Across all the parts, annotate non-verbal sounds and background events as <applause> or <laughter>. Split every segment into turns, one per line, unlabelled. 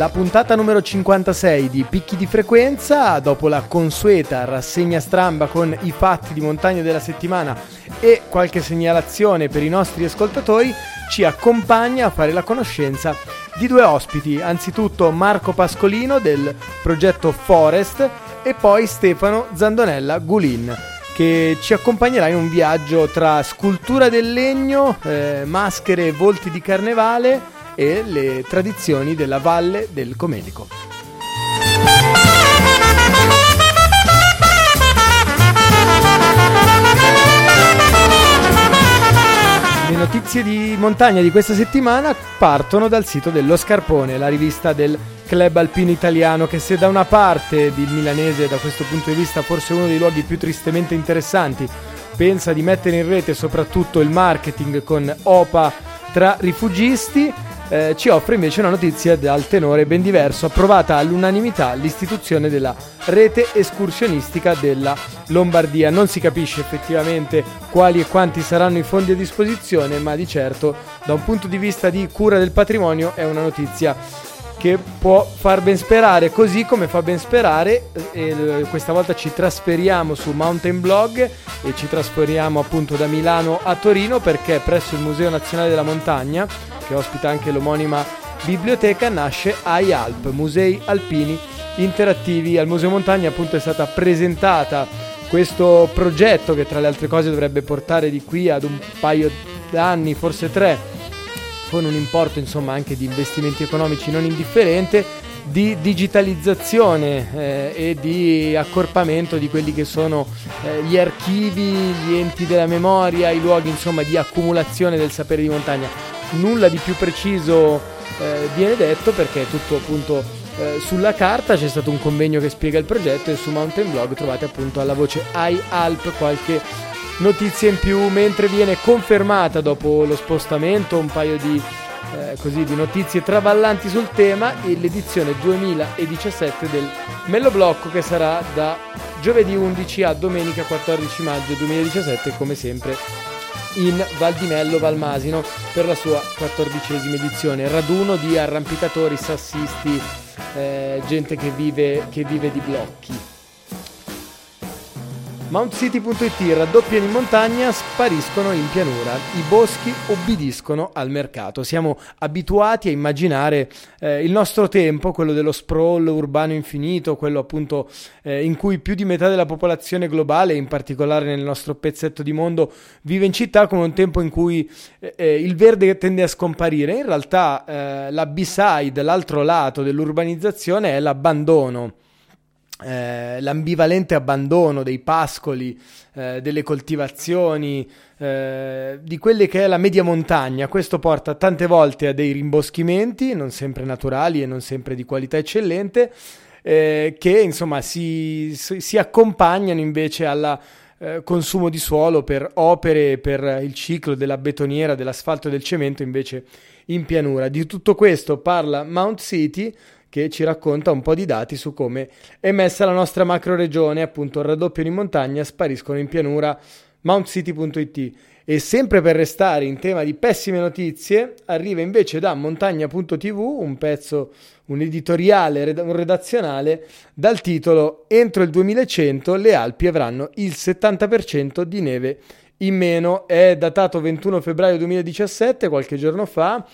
La puntata numero 56 di Picchi di Frequenza, dopo la consueta rassegna stramba con i fatti di montagna della settimana e qualche segnalazione per i nostri ascoltatori, ci accompagna a fare la conoscenza di due ospiti, anzitutto Marco Pascolino del progetto Forest e poi Stefano Zandonella Gulin che ci accompagnerà in un viaggio tra scultura del legno, eh, maschere e volti di carnevale e le tradizioni della Valle del Comedico. Le notizie di montagna di questa settimana partono dal sito dello Scarpone, la rivista del club alpino italiano che se da una parte il milanese da questo punto di vista forse uno dei luoghi più tristemente interessanti pensa di mettere in rete soprattutto il marketing con OPA tra rifugisti eh, ci offre invece una notizia dal tenore ben diverso, approvata all'unanimità l'istituzione della rete escursionistica della Lombardia. Non si capisce effettivamente quali e quanti saranno i fondi a disposizione, ma di certo da un punto di vista di cura del patrimonio è una notizia che può far ben sperare, così come fa ben sperare, e questa volta ci trasferiamo su Mountain Blog e ci trasferiamo appunto da Milano a Torino perché presso il Museo Nazionale della Montagna che ospita anche l'omonima biblioteca, nasce iAlp, Musei Alpini Interattivi. Al Museo Montagna appunto è stata presentata questo progetto che tra le altre cose dovrebbe portare di qui ad un paio d'anni, forse tre, con un importo insomma anche di investimenti economici non indifferente, di digitalizzazione eh, e di accorpamento di quelli che sono eh, gli archivi, gli enti della memoria, i luoghi insomma di accumulazione del sapere di montagna nulla di più preciso eh, viene detto perché è tutto appunto eh, sulla carta, c'è stato un convegno che spiega il progetto e su Mountain Blog trovate appunto alla voce iAlp qualche notizia in più. Mentre viene confermata dopo lo spostamento un paio di, eh, così, di notizie traballanti sul tema l'edizione 2017 del Mello Blocco che sarà da giovedì 11 a domenica 14 maggio 2017 come sempre in Val di Mello Valmasino per la sua quattordicesima edizione. Raduno di arrampicatori, sassisti, eh, gente che vive, che vive di blocchi. MountCity.it raddoppiano in montagna, spariscono in pianura. I boschi obbediscono al mercato. Siamo abituati a immaginare eh, il nostro tempo, quello dello sprawl urbano infinito, quello appunto eh, in cui più di metà della popolazione globale, in particolare nel nostro pezzetto di mondo, vive in città, come un tempo in cui eh, eh il verde tende a scomparire. In realtà eh, la B-side, l'altro lato dell'urbanizzazione, è l'abbandono eh, l'ambivalente abbandono dei pascoli, eh, delle coltivazioni, eh, di quelle che è la media montagna. Questo porta tante volte a dei rimboschimenti, non sempre naturali e non sempre di qualità eccellente, eh, che insomma si, si, accompagnano invece al eh, consumo di suolo per opere per il ciclo della betoniera, dell'asfalto e del cemento invece in pianura. Di tutto questo parla Mount City che ci racconta un po' di dati su come è messa la nostra macro regione, appunto raddoppiano in montagna, spariscono in pianura, mountcity.it. E sempre per restare in tema di pessime notizie, arriva invece da montagna.tv un pezzo, un editoriale, un redazionale dal titolo Entro il 2100 le Alpi avranno il 70% di neve in meno. È datato 21 febbraio 2017, qualche giorno fa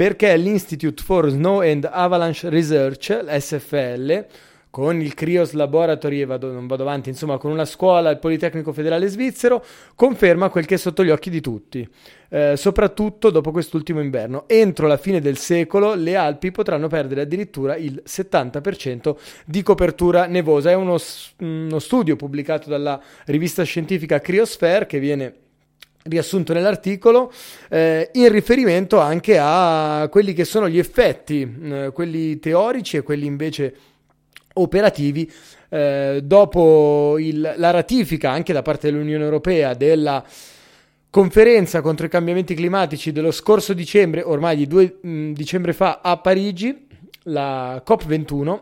perché l'Institute for Snow and Avalanche Research, l'SFL, con il CRIOS Laboratory, e vado, non vado avanti, insomma, con una scuola, il Politecnico Federale Svizzero, conferma quel che è sotto gli occhi di tutti, eh, soprattutto dopo quest'ultimo inverno. Entro la fine del secolo le Alpi potranno perdere addirittura il 70% di copertura nevosa. È uno, uno studio pubblicato dalla rivista scientifica Criosphere che viene riassunto nell'articolo, eh, in riferimento anche a quelli che sono gli effetti, eh, quelli teorici e quelli invece operativi, eh, dopo il, la ratifica anche da parte dell'Unione Europea della conferenza contro i cambiamenti climatici dello scorso dicembre, ormai di due mm, dicembre fa a Parigi, la COP21,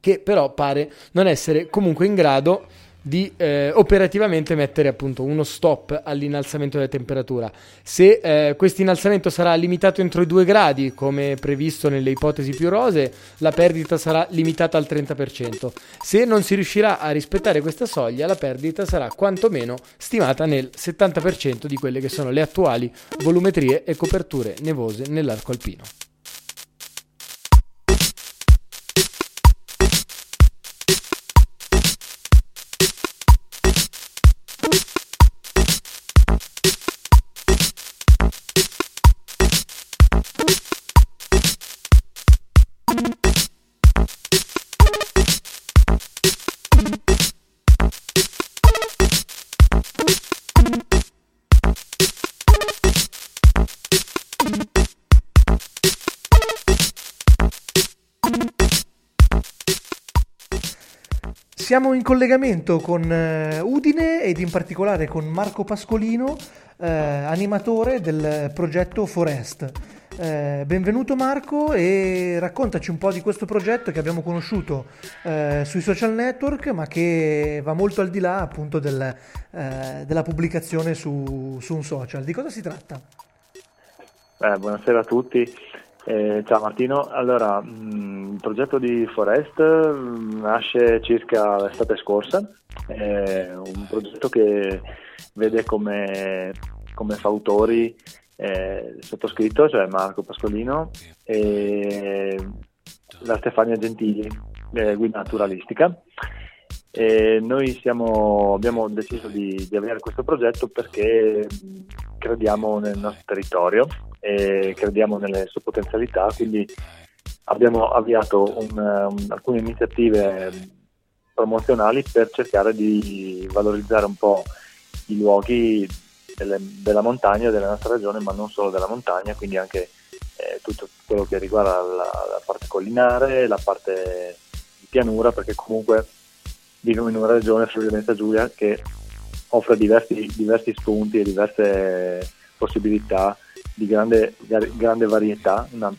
che però pare non essere comunque in grado di eh, operativamente mettere appunto uno stop all'innalzamento della temperatura. Se eh, questo innalzamento sarà limitato entro i 2 gradi, come previsto nelle ipotesi più rose, la perdita sarà limitata al 30%. Se non si riuscirà a rispettare questa soglia, la perdita sarà quantomeno stimata nel 70% di quelle che sono le attuali volumetrie e coperture nevose nell'arco alpino.
Siamo in collegamento con uh, Udine ed in particolare con Marco Pascolino, uh, animatore del progetto Forest. Uh, benvenuto Marco e raccontaci un po' di questo progetto che abbiamo conosciuto sui social network ma che va molto al di là appunto del, della pubblicazione su, su, un social. Di cosa si tratta?
Eh, buonasera a tutti. Eh, ciao Martino, allora mh, mm, il progetto di Forest mh, mm, nasce circa l'estate scorsa, è un progetto che vede come, come fautori eh, sottoscritto, cioè Marco Pascolino e la Stefania Gentili, eh, guida naturalistica. E noi siamo, abbiamo deciso di, di avere questo progetto perché crediamo nel nostro territorio e crediamo nelle sue potenzialità, quindi abbiamo avviato un, um, alcune iniziative promozionali per cercare di valorizzare un po' i luoghi delle, della montagna, della nostra regione, ma non solo della montagna, quindi anche eh, tutto quello che riguarda la, la, parte collinare, la parte di pianura, perché comunque viviamo in una regione, Friuli Venezia Giulia, che offre diversi, diversi spunti e diverse possibilità di grande, grande varietà, una,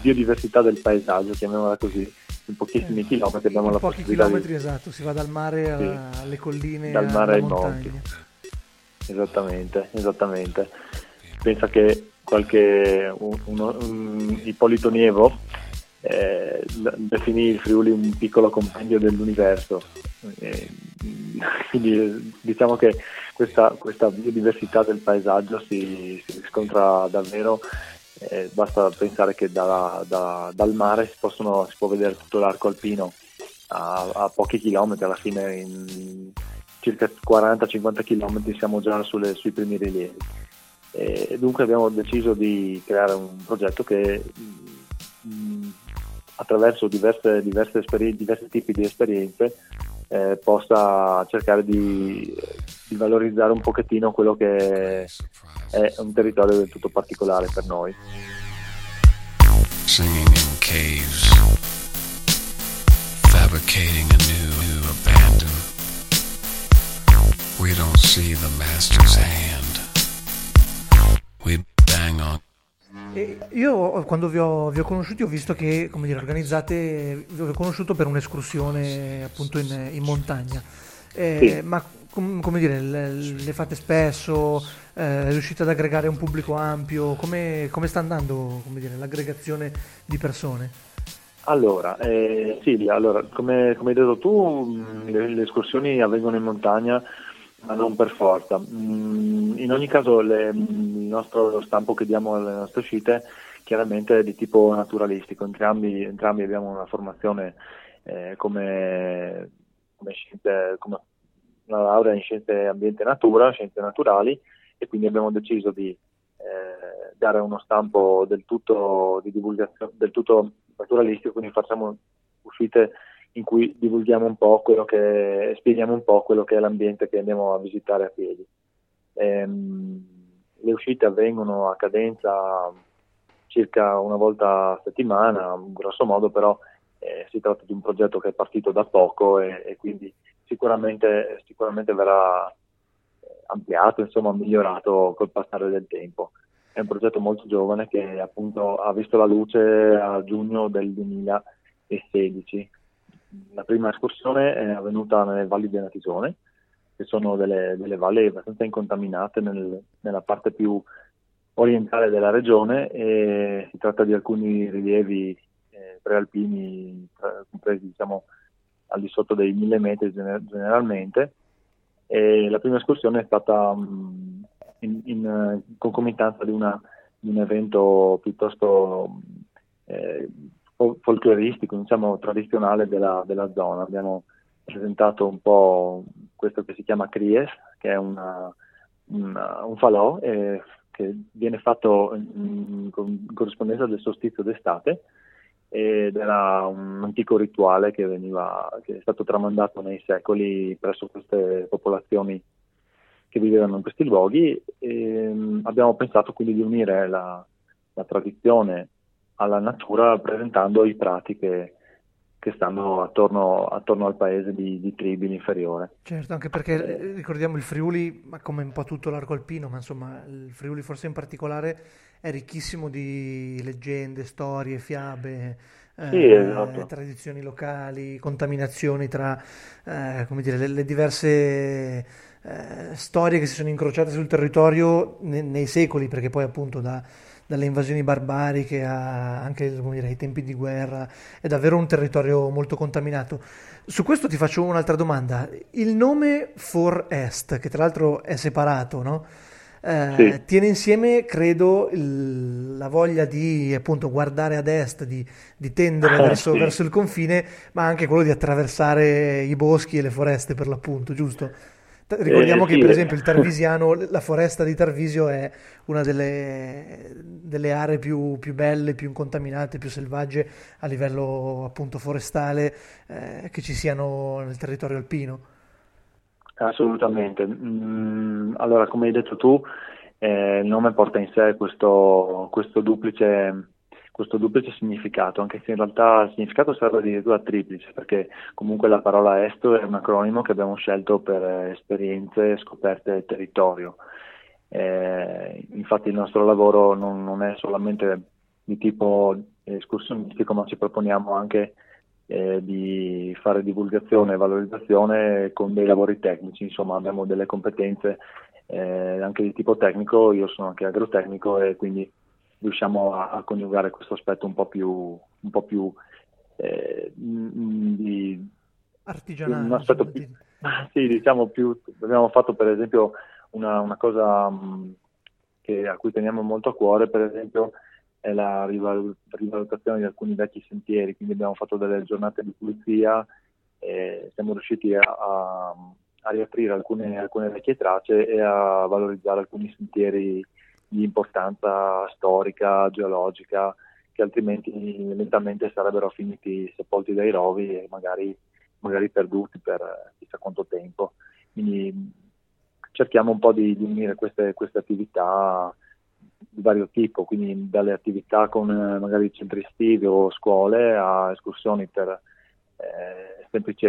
biodiversità del paesaggio, chiamiamola così, in pochissimi eh, chilometri abbiamo la
pochi chilometri, di... esatto, si va dal mare alla, sì, alle colline,
dal mare ai monti. Esattamente, esattamente. Pensa che qualche un, uno, un Ippolito Nievo eh, definì il Friuli un piccolo compendio dell'universo. Eh, <laughs> quindi diciamo che questa, questa, biodiversità del paesaggio si, si riscontra davvero. Eh, basta pensare che da, da, dal mare si, possono, si, può vedere tutto l'arco alpino a, a pochi chilometri, alla fine in circa 40-50 km siamo già sulle, sui primi rilievi. E dunque abbiamo deciso di creare un progetto che mh, attraverso diverse, diverse esperi- diversi tipi di esperienze eh, possa cercare di, di, valorizzare un pochettino quello che è un territorio del tutto particolare per noi. Singing in caves, fabricating a new, new abandon. We don't see the master's hand. We bang on
e io quando vi ho, vi ho, conosciuti ho visto che come dire, organizzate, vi ho conosciuto per un'escursione appunto in, in montagna, eh, sì. ma com, come dire, le, le fate spesso, eh, riuscite ad aggregare un pubblico ampio, come, come sta andando dire, l'aggregazione di persone?
Allora, eh, sì, allora come, come, hai detto tu, le, le escursioni avvengono in montagna ma non per forza. Mm, in ogni caso le, il nostro stampo che diamo alle nostre uscite chiaramente è di tipo naturalistico, entrambi, entrambi abbiamo una formazione eh, come, come, scienze, come una laurea in scienze ambiente e natura, scienze naturali e quindi abbiamo deciso di eh, dare uno stampo del tutto, di divulgazione, del tutto naturalistico, quindi facciamo uscite in cui divulghiamo un po' quello che, spieghiamo un po' quello che è l'ambiente che andiamo a visitare a piedi. Ehm, le uscite avvengono a cadenza circa una volta a settimana, grosso modo, però eh, si tratta di un progetto che è partito da poco e, e quindi sicuramente, sicuramente verrà ampliato, insomma migliorato col passare del tempo. È un progetto molto giovane che appunto ha visto la luce a giugno del 2016. La prima escursione è avvenuta nelle valli di Natisone, che sono delle, delle valli abbastanza incontaminate nel, nella parte più orientale della regione e si tratta di alcuni rilievi eh, prealpini compresi diciamo, al di sotto dei mille metri gener- generalmente. E la prima escursione è stata um, in, in, concomitanza di, una, di, un evento piuttosto eh, folcloristico, diciamo tradizionale della, della, zona. Abbiamo presentato un po' questo che si chiama Cries, che è una, una, un falò eh, che viene fatto in, in corrispondenza del solstizio d'estate ed era un antico rituale che, veniva, che è stato tramandato nei secoli presso queste popolazioni che vivevano in questi luoghi e mm, abbiamo pensato quindi di unire la, la tradizione alla natura presentando i prati che, che stanno attorno, attorno, al paese di, di Tribili inferiore.
Certo, anche perché eh, ricordiamo il Friuli, ma come un po' tutto l'arco alpino, ma insomma il Friuli forse in particolare è ricchissimo di leggende, storie, fiabe,
sì,
eh,
esatto.
tradizioni locali, contaminazioni tra eh, dire, le, le, diverse eh, storie che si sono incrociate sul territorio ne, nei secoli, perché poi appunto da, dalle invasioni barbariche a, anche dire, ai tempi di guerra è davvero un territorio molto contaminato. Su questo ti faccio un'altra domanda. Il nome For Est, che tra l'altro è separato, no? eh, sì. tiene insieme, credo, il, la voglia di appunto guardare ad est, di, di tendere ah, verso, sì. verso, il confine, ma anche quello di attraversare i boschi e le foreste per l'appunto, giusto? Ricordiamo eh, che sì, per esempio il Tarvisiano, la foresta di Tarvisio è una delle, delle aree più, più, belle, più incontaminate, più selvagge a livello appunto forestale eh, che ci siano nel territorio alpino.
Assolutamente. Mm, allora, come hai detto tu, eh, il nome porta in sé questo, questo, duplice, questo, duplice, significato, anche se in realtà il significato serve addirittura triplice, perché comunque la parola estero è un acronimo che abbiamo scelto per esperienze scoperte del territorio. Eh, infatti il nostro lavoro non, non è solamente di tipo escursionistico, ma ci proponiamo anche eh, di fare divulgazione e valorizzazione con dei lavori tecnici, insomma abbiamo delle competenze eh, anche di tipo tecnico, io sono anche agrotecnico e quindi riusciamo a, a coniugare questo aspetto un po' più, un po più eh, di
artigianale.
Un aspetto più, <laughs> sì, diciamo più, abbiamo fatto per esempio una, una cosa mh, che, a cui teniamo molto a cuore, per esempio è la rivalutazione di alcuni vecchi sentieri, quindi abbiamo fatto delle giornate di pulizia e siamo riusciti a, a, a riaprire alcune, alcune, vecchie tracce e a valorizzare alcuni sentieri di importanza storica, geologica, che altrimenti lentamente sarebbero finiti sepolti dai rovi e magari, magari perduti per chissà quanto tempo. Quindi cerchiamo un po' di, di unire queste, queste attività di vario tipo, quindi dalle attività con eh, magari centri estivi o scuole a escursioni per eh, semplici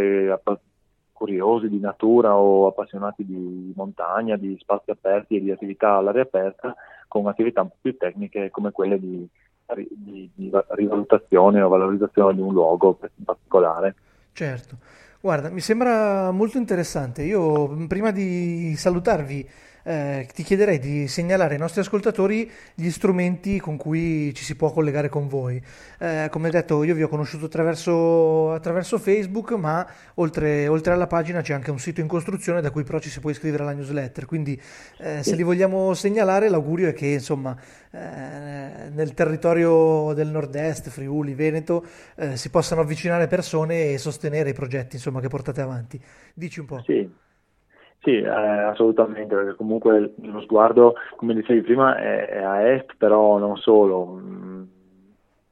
curiosi di natura o appassionati di montagna, di spazi aperti e di attività all'aria aperta, con attività un po' più tecniche come quelle di, di, di rivalutazione o valorizzazione di un luogo in particolare.
Certo. Guarda, mi sembra molto interessante. Io prima di salutarvi eh, ti chiederei di segnalare ai nostri ascoltatori gli strumenti con cui ci si può collegare con voi. Eh, come detto, io vi ho conosciuto attraverso, attraverso Facebook, ma oltre, oltre, alla pagina c'è anche un sito in costruzione da cui però ci si può iscrivere alla newsletter. Quindi, eh, se li vogliamo segnalare, l'augurio è che insomma, eh, nel territorio del nord-est, Friuli, Veneto, eh, si possano avvicinare persone e sostenere i progetti insomma, che portate avanti. Dici un po'.
Sì. Sì, eh, assolutamente, perché comunque lo sguardo, come dicevi prima, è, è a est, però non solo. Mm,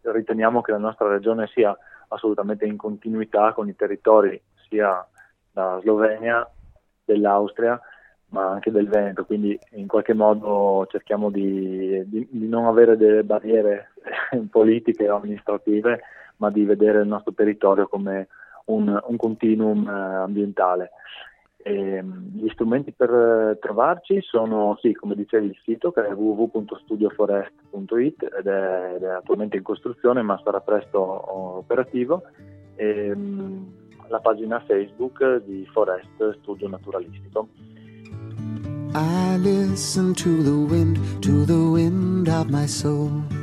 riteniamo che la nostra regione sia assolutamente in continuità con i territori sia della Slovenia, dell'Austria, ma anche del Veneto, quindi in qualche modo cerchiamo di, di, di non avere delle barriere <laughs> politiche o amministrative, ma di vedere il nostro territorio come un, un continuum eh, ambientale. Ehm, gli strumenti per eh, trovarci sono, sì, come dicevi, il sito che è www.studioforest.it ed è, ed è attualmente in costruzione ma sarà presto operativo. E, ehm, la pagina Facebook di Forest Studio Naturalistico. I listen to the wind, to the wind of my soul.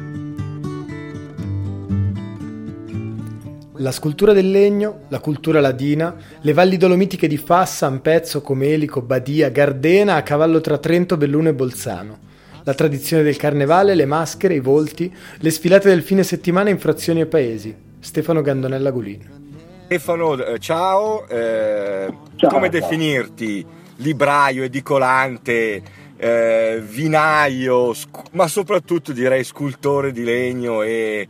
La scultura del legno, la cultura ladina, le valli dolomitiche di Fassa, Ampezzo, Comelico, Badia, Gardena a cavallo tra Trento, Belluno e Bolzano. La tradizione del carnevale, le maschere, i volti, le sfilate del fine settimana in frazioni e paesi. Stefano Gandonella Gulin.
Stefano, eh, ciao. Eh, ciao come ciao. definirti? Libraio, edicolante, eh, vinaio, sc- ma soprattutto direi scultore di legno e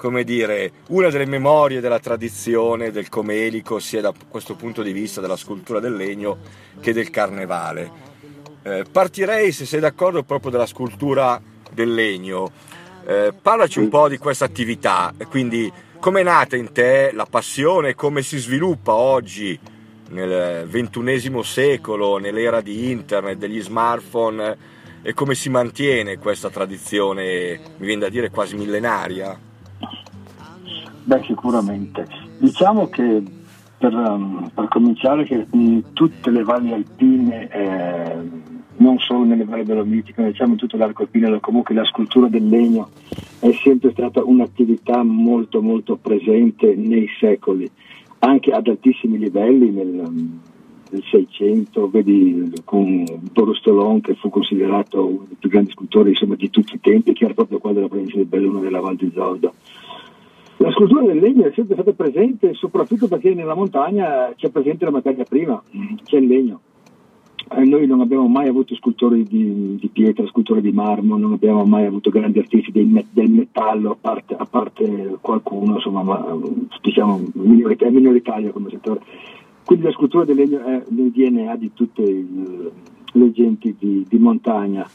come dire, una delle memorie della tradizione del comelico, sia da questo punto di vista della scultura del legno che del carnevale. Eh, partirei, se sei d'accordo, proprio dalla scultura del legno. Eh, parlaci un po' di questa attività, quindi come è nata in te la passione, come si sviluppa oggi nel ventunesimo secolo, nell'era di internet, degli smartphone e come si mantiene questa tradizione, mi viene da dire quasi millenaria?
Beh, sicuramente. Diciamo che per, um, per cominciare che in tutte le valli alpine, eh, non solo nelle valli dolomitiche, ma diciamo in tutto l'arco alpino, comunque la scultura del legno è sempre stata un'attività molto molto presente nei secoli, anche ad altissimi livelli nel, nel 600, vedi con Borostolon che fu considerato uno dei più grandi scultori insomma, di tutti i tempi, che era proprio qua della provincia di Belluno della Val di Zoldo la scultura del legno è sempre stata presente, soprattutto perché nella montagna c'è presente la materia prima, c'è il legno. Eh, noi non abbiamo mai avuto scultori di, di, pietra, scultori di marmo, non abbiamo mai avuto grandi artisti del, del metallo, a parte, a parte, qualcuno, insomma, ma diciamo è minoritario come settore. Quindi la scultura del legno è nel DNA di tutte le genti di, di montagna.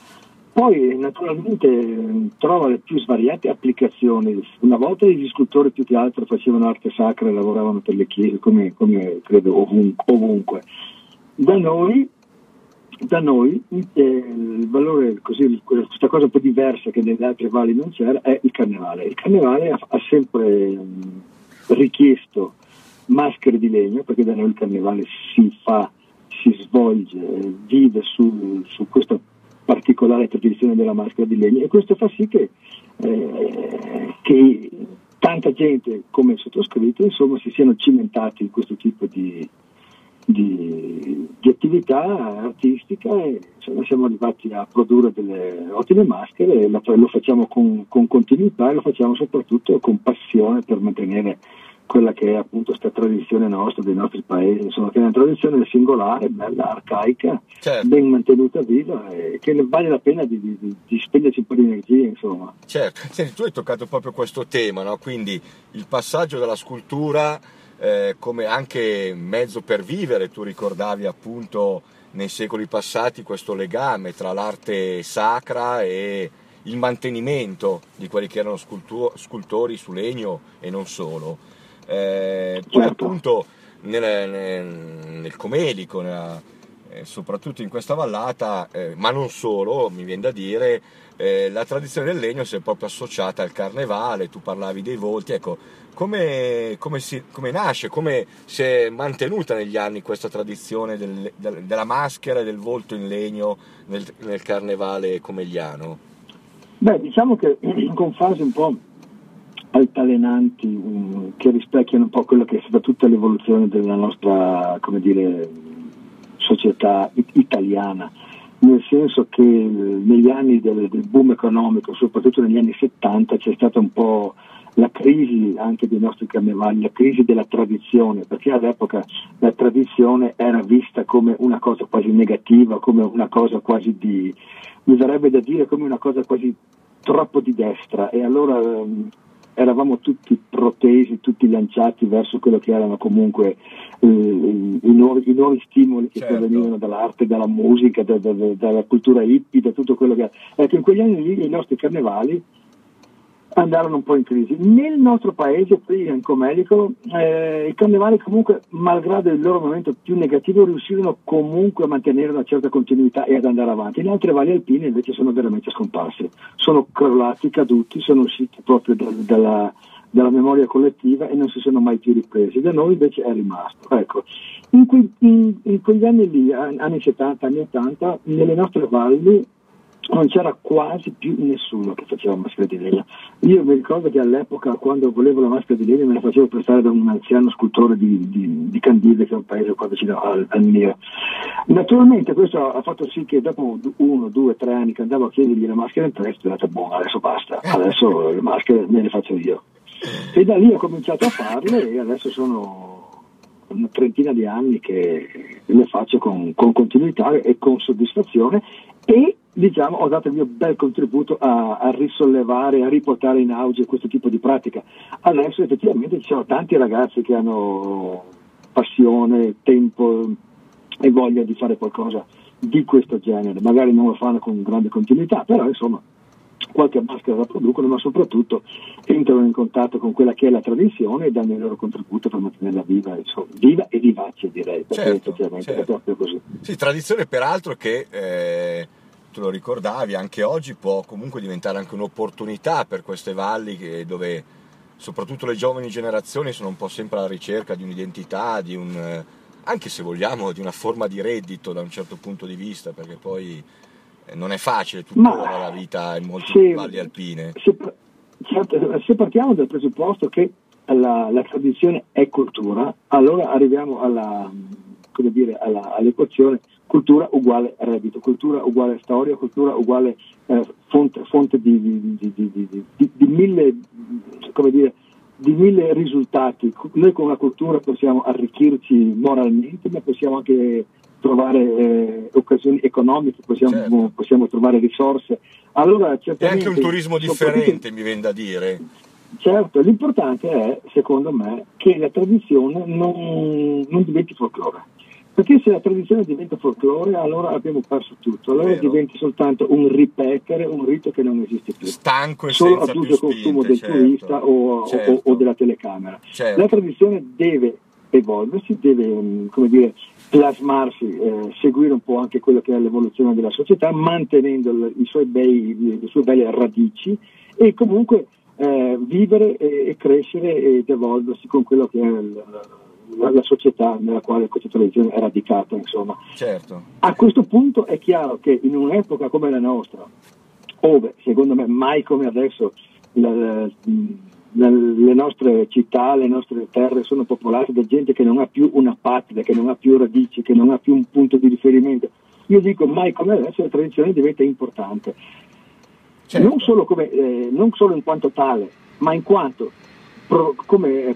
Poi naturalmente trova le più svariate applicazioni. Una volta gli scultori più che altro facevano arte sacra e lavoravano per le chiese, come, come credo ovunque. Da noi, da noi eh, il valore, così, questa cosa un po' diversa che nelle altre valli non c'era, è il carnevale. Il carnevale ha, ha sempre mh, richiesto maschere di legno, perché da noi il carnevale si fa, si svolge, vive su, su questa particolare tradizione della maschera di legno e questo fa sì che, eh, che tanta gente come il sottoscritto insomma, si siano cimentati in questo tipo di, di, di attività artistica e insomma, siamo arrivati a produrre delle ottime maschere e lo facciamo con, con continuità e lo facciamo soprattutto con passione per mantenere quella che è appunto questa tradizione nostra, dei nostri paesi, insomma, che è una tradizione singolare, bella, arcaica, certo. ben mantenuta viva e che vale la pena di, di, di spenderci un po' di energia, insomma.
Certo, Senti, tu hai toccato proprio questo tema, no? quindi il passaggio dalla scultura eh, come anche mezzo per vivere, tu ricordavi appunto nei secoli passati questo legame tra l'arte sacra e il mantenimento di quelli che erano scultu- scultori su legno e non solo. Eh, poi certo. appunto nel, nel, nel comedico, nella, eh, soprattutto in questa vallata, eh, ma non solo, mi viene da dire, eh, la tradizione del legno si è proprio associata al carnevale, tu parlavi dei volti, ecco, come, come, si, come nasce, come si è mantenuta negli anni questa tradizione del, del, della maschera e del volto in legno nel, nel carnevale comegliano?
Beh, diciamo che con fasi un po' altalenanti um, che rispecchiano un po' quello che è stata tutta l'evoluzione della nostra dire, società italiana, nel senso che eh, negli anni del, del, boom economico, soprattutto negli anni 70, c'è stata un po' la crisi anche dei nostri carnevali, la crisi della tradizione, perché all'epoca la tradizione era vista come una cosa quasi negativa, come una cosa quasi di, mi verrebbe da dire come una cosa quasi troppo di destra. E allora ehm, eravamo tutti protesi, tutti lanciati verso quello che erano comunque eh, i, nuovi, i, nuovi, stimoli che certo. provenivano dall'arte, dalla musica, da, da, da, dalla cultura hippie, da tutto quello che... Ecco, in quegli anni lì i nostri carnevali andarono un po' in crisi. Nel nostro paese, in Comelico, eh, i carnevali comunque, malgrado il loro momento più negativo, riuscirono comunque a mantenere una certa continuità e ad andare avanti. In altre valli alpine invece sono veramente scomparsi, sono crollati, caduti, sono usciti proprio da, dalla, dalla, memoria collettiva e non si sono mai più ripresi. Da noi invece è rimasto. Ecco. In, que, in, in quegli anni lì, anni 70, anni 80, nelle nostre valli non c'era quasi più nessuno che faceva maschera di legno. Io mi ricordo che all'epoca, quando volevo la maschera di legno, me la facevo prestare da un anziano scultore di, di, di Candide, che è un paese qua vicino al, al, mio. Naturalmente questo ha fatto sì che dopo uno, due, tre anni che andavo a chiedergli la maschera in prestito, ho detto, boh, adesso basta, adesso le maschere me le faccio io. E da lì ho cominciato a farle e adesso sono una trentina di anni che le faccio con, con continuità e con soddisfazione e diciamo, ho dato il mio bel contributo a, a, risollevare, a riportare in auge questo tipo di pratica. Adesso effettivamente ci sono tanti ragazzi che hanno passione, tempo e voglia di fare qualcosa di questo genere. Magari non lo fanno con grande continuità, però insomma qualche maschera la producono, ma soprattutto entrano in contatto con quella che è la tradizione e danno il loro contributo per mantenerla viva, insomma, viva e vivace direi,
certo, certo. è proprio così. Sì, tradizione peraltro che... Eh tu lo ricordavi, anche oggi può comunque diventare anche un'opportunità per queste valli dove soprattutto le giovani generazioni sono un po' sempre alla ricerca di un'identità, di un, anche se vogliamo, di una forma di reddito da un certo punto di vista, perché poi non è facile tuttora la vita in molte se, valli alpine.
Se, certo, se, partiamo dal presupposto che la, la, tradizione è cultura, allora arriviamo alla, dire, alla, all'equazione cultura uguale reddito, cultura uguale storia, cultura uguale eh, fonte, fonte di, di, di, di, mille, dire, di mille risultati. Noi con la cultura possiamo arricchirci moralmente, ma possiamo anche trovare eh, occasioni economiche, possiamo, certo. possiamo, trovare risorse. Allora,
è anche un turismo differente, mi viene da dire.
Certo, l'importante è, secondo me, che la tradizione non, non diventi folklore perché se la tradizione diventa folklore, allora abbiamo perso tutto, allora Vero. diventa soltanto un ripetere, un rito che non esiste più.
Stanco e
Solo ad uso consumo del certo. turista o, certo. o, o, della telecamera. Certo. La tradizione deve evolversi, deve um, come dire, plasmarsi, eh, seguire un po' anche quello che è l'evoluzione della società, mantenendo i suoi bei, le sue belle radici e comunque eh, vivere e, e, crescere ed evolversi con quello che è il, la società nella quale questa televisione è radicata. Insomma.
Certo.
A questo punto è chiaro che in un'epoca come la nostra, dove secondo me mai come adesso la, la, le nostre città, le nostre terre sono popolate da gente che non ha più una patria, che non ha più radici, che non ha più un punto di riferimento. Io dico mai come adesso la tradizione diventa importante, certo. non, solo come, eh, non, solo in quanto tale, ma in quanto pro, come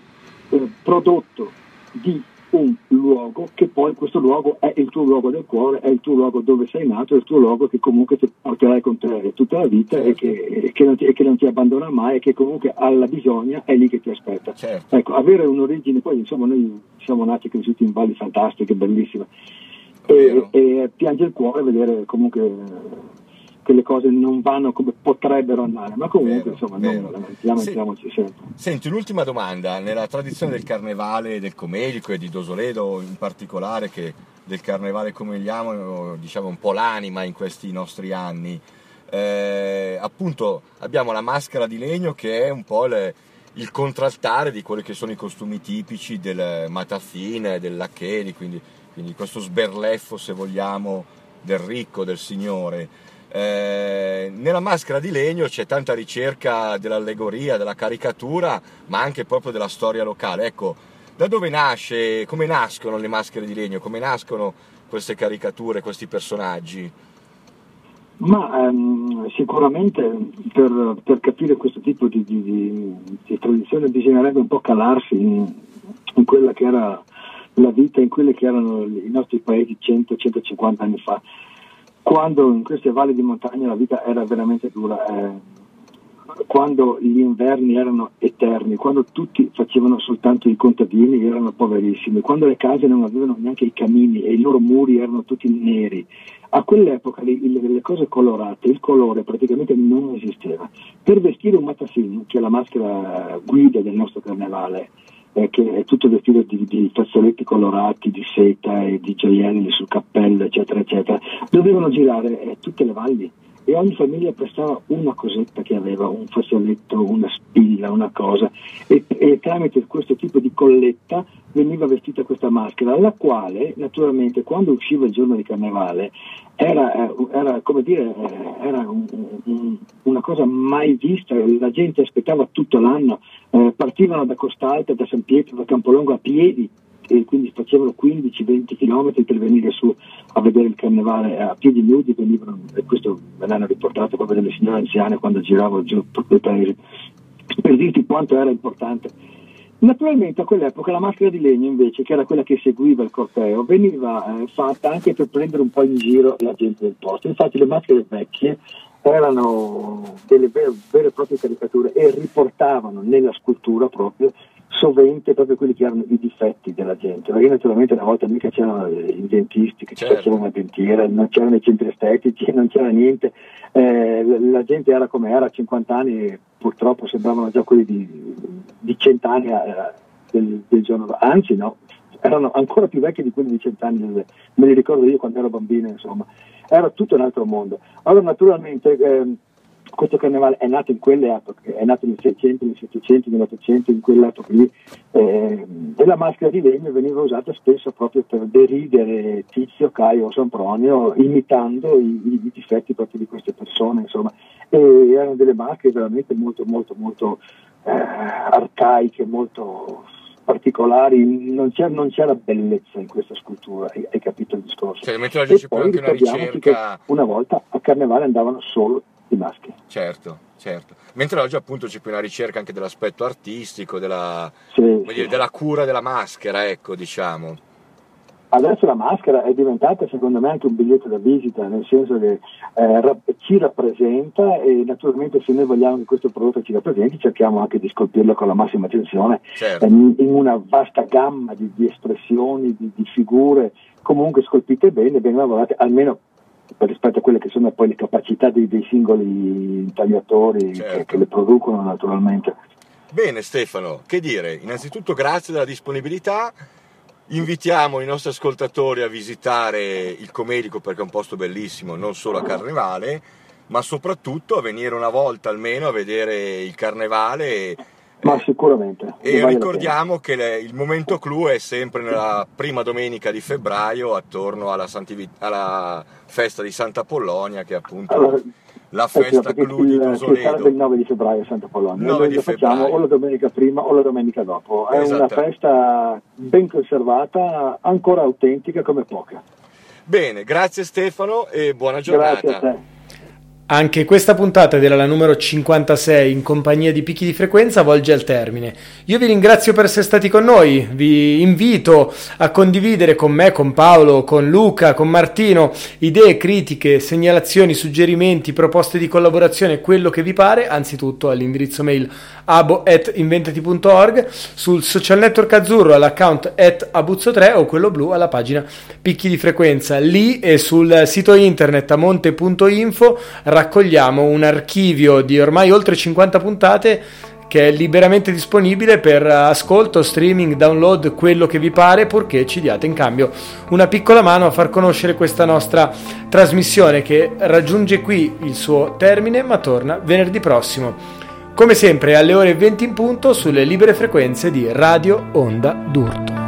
eh, prodotto di un luogo che poi questo luogo è il tuo luogo del cuore, è il tuo luogo dove sei nato, è il tuo luogo che comunque ti porterai con te tutta la vita certo. e, che, che ti, e, che, non ti, abbandona mai e che comunque alla bisogna è lì che ti aspetta.
Certo.
Ecco, avere un'origine, poi insomma noi siamo nati e cresciuti in valli fantastiche, bellissime e, e piange il cuore vedere comunque che le cose non vanno come potrebbero andare, ma comunque vero, insomma vero. non lamentiamoci sempre.
Senti, un'ultima domanda, nella tradizione del carnevale del Comelico e di Dosoledo in particolare, che del carnevale comegliamo diciamo un po' l'anima in questi nostri anni, eh, appunto abbiamo la maschera di legno che è un po' le, il contraltare di quelli che sono i costumi tipici del mataffine, del laccheri, quindi, quindi questo sberleffo se vogliamo del ricco, del signore. Eh, nella maschera di legno c'è tanta ricerca dell'allegoria, della caricatura, ma anche proprio della storia locale. Ecco, da dove nasce, come nascono le maschere di legno, come nascono queste caricature, questi personaggi?
Ma ehm, sicuramente per, per, capire questo tipo di, di, di, di, tradizione bisognerebbe un po' calarsi in, in quella che era la vita, in quelli che erano i nostri paesi 100-150 anni fa quando in queste valli di montagna la vita era veramente dura. Eh, quando gli inverni erano eterni, quando tutti facevano soltanto i contadini erano poverissimi, quando le case non avevano neanche i camini e i loro muri erano tutti neri. A quell'epoca le, le cose colorate, il colore praticamente non esisteva. Per vestire un matasin, che è la maschera guida del nostro carnevale, eh, che è tutto vestito di, di fazzoletti colorati, di seta e di gioielli sul cappello, eccetera, eccetera, dovevano girare? Eh, tutte le valli e ogni famiglia prestava una cosetta che aveva, un fazzoletto, una spilla, una cosa e, e, tramite questo tipo di colletta veniva vestita questa maschera, la quale naturalmente quando usciva il giorno di carnevale era, eh, era dire, eh, era un, un, una cosa mai vista, la gente aspettava tutto l'anno, eh, partivano da Costa Alta, da San Pietro, da Campolongo a piedi e quindi facevano 15-20 km per venire su a vedere il carnevale a piedi nudi, venivano, e questo me l'hanno riportato proprio delle signore anziane quando giravo giù per paesi, per dirti quanto era importante. Naturalmente a quell'epoca la maschera di legno invece, che era quella che seguiva il corteo, veniva eh, fatta anche per prendere un po' in giro la gente del posto. Infatti le maschere vecchie erano delle vere, vere e proprie caricature e riportavano nella scultura proprio sovente proprio quelli che erano i difetti della gente, perché naturalmente una volta mica c'erano i dentisti che certo. ci facevano una dentiera, non c'erano i centri estetici, <laughs> non c'era niente, eh, la gente era come era a 50 anni e purtroppo sembravano già quelli di, di 100 anni eh, del, del giorno, anzi no, erano ancora più vecchi di quelli di 100 anni, me li ricordo io quando ero bambino, insomma, era tutto un altro mondo. Allora naturalmente... Eh, questo carnevale è nato in quelle epoche, è nato nel 600, nel 700, nell'Ottocento, in quell'epoca lì, eh, e la maschera di legno veniva usata spesso proprio per deridere Tizio, Caio o Sempronio, imitando i, i, i, difetti proprio di queste persone, insomma, e erano delle maschere veramente molto, molto, molto eh, arcaiche, molto particolari, non, c'era, non c'era bellezza in questa scultura, hai, hai capito il discorso?
Cioè, c'è poi anche una ricerca...
Una volta a carnevale andavano solo i maschi.
Certo, certo. Mentre oggi appunto c'è più una ricerca anche dell'aspetto artistico, della, sì, sì. Dire, della cura della maschera, ecco, diciamo.
Adesso la maschera è diventata secondo me anche un biglietto da visita, nel senso che eh, ci rappresenta e naturalmente se noi vogliamo che questo prodotto ci rappresenti cerchiamo anche di scolpirlo con la massima attenzione certo. in, in, una vasta gamma di, di espressioni, di, di, figure comunque scolpite bene, ben lavorate, almeno rispetto a quelle che sono poi le capacità dei, dei singoli intagliatori certo. che, che le producono naturalmente.
Bene Stefano, che dire, innanzitutto grazie della disponibilità, invitiamo i nostri ascoltatori a visitare il Comedico perché è un posto bellissimo, non solo a Carnevale, ma soprattutto a venire una volta almeno a vedere il Carnevale
ma sicuramente.
E vale ricordiamo che le, il momento clou è sempre nella prima domenica di febbraio, attorno alla, Santivi- alla festa di Santa Polonia, che è appunto allora, la festa clou di Tosoledo.
Che il 9 di febbraio a Santa Polonia. 9 Noi lo febbraio. facciamo o la domenica prima o la domenica dopo. È una festa ben conservata, ancora autentica come poche.
Bene, grazie Stefano e buona giornata.
Grazie a te.
Anche questa puntata della numero 56 in compagnia di Picchi di Frequenza volge al termine. Io vi ringrazio per essere stati con noi, vi invito a condividere con me, con Paolo, con Luca, con Martino idee, critiche, segnalazioni, suggerimenti, proposte di collaborazione, quello che vi pare, anzitutto all'indirizzo mail abo.inventati.org, sul social network azzurro all'account at abuzzo3 o quello blu alla pagina Picchi di Frequenza. Lì e sul sito internet amonte.info raccogliamo un archivio di ormai oltre 50 puntate che è liberamente disponibile per ascolto, streaming, download, quello che vi pare, purché ci diate in cambio una piccola mano a far conoscere questa nostra trasmissione che raggiunge qui il suo termine, ma torna venerdì prossimo. Come sempre alle ore 20 in punto sulle libere frequenze di Radio Onda d'Urto.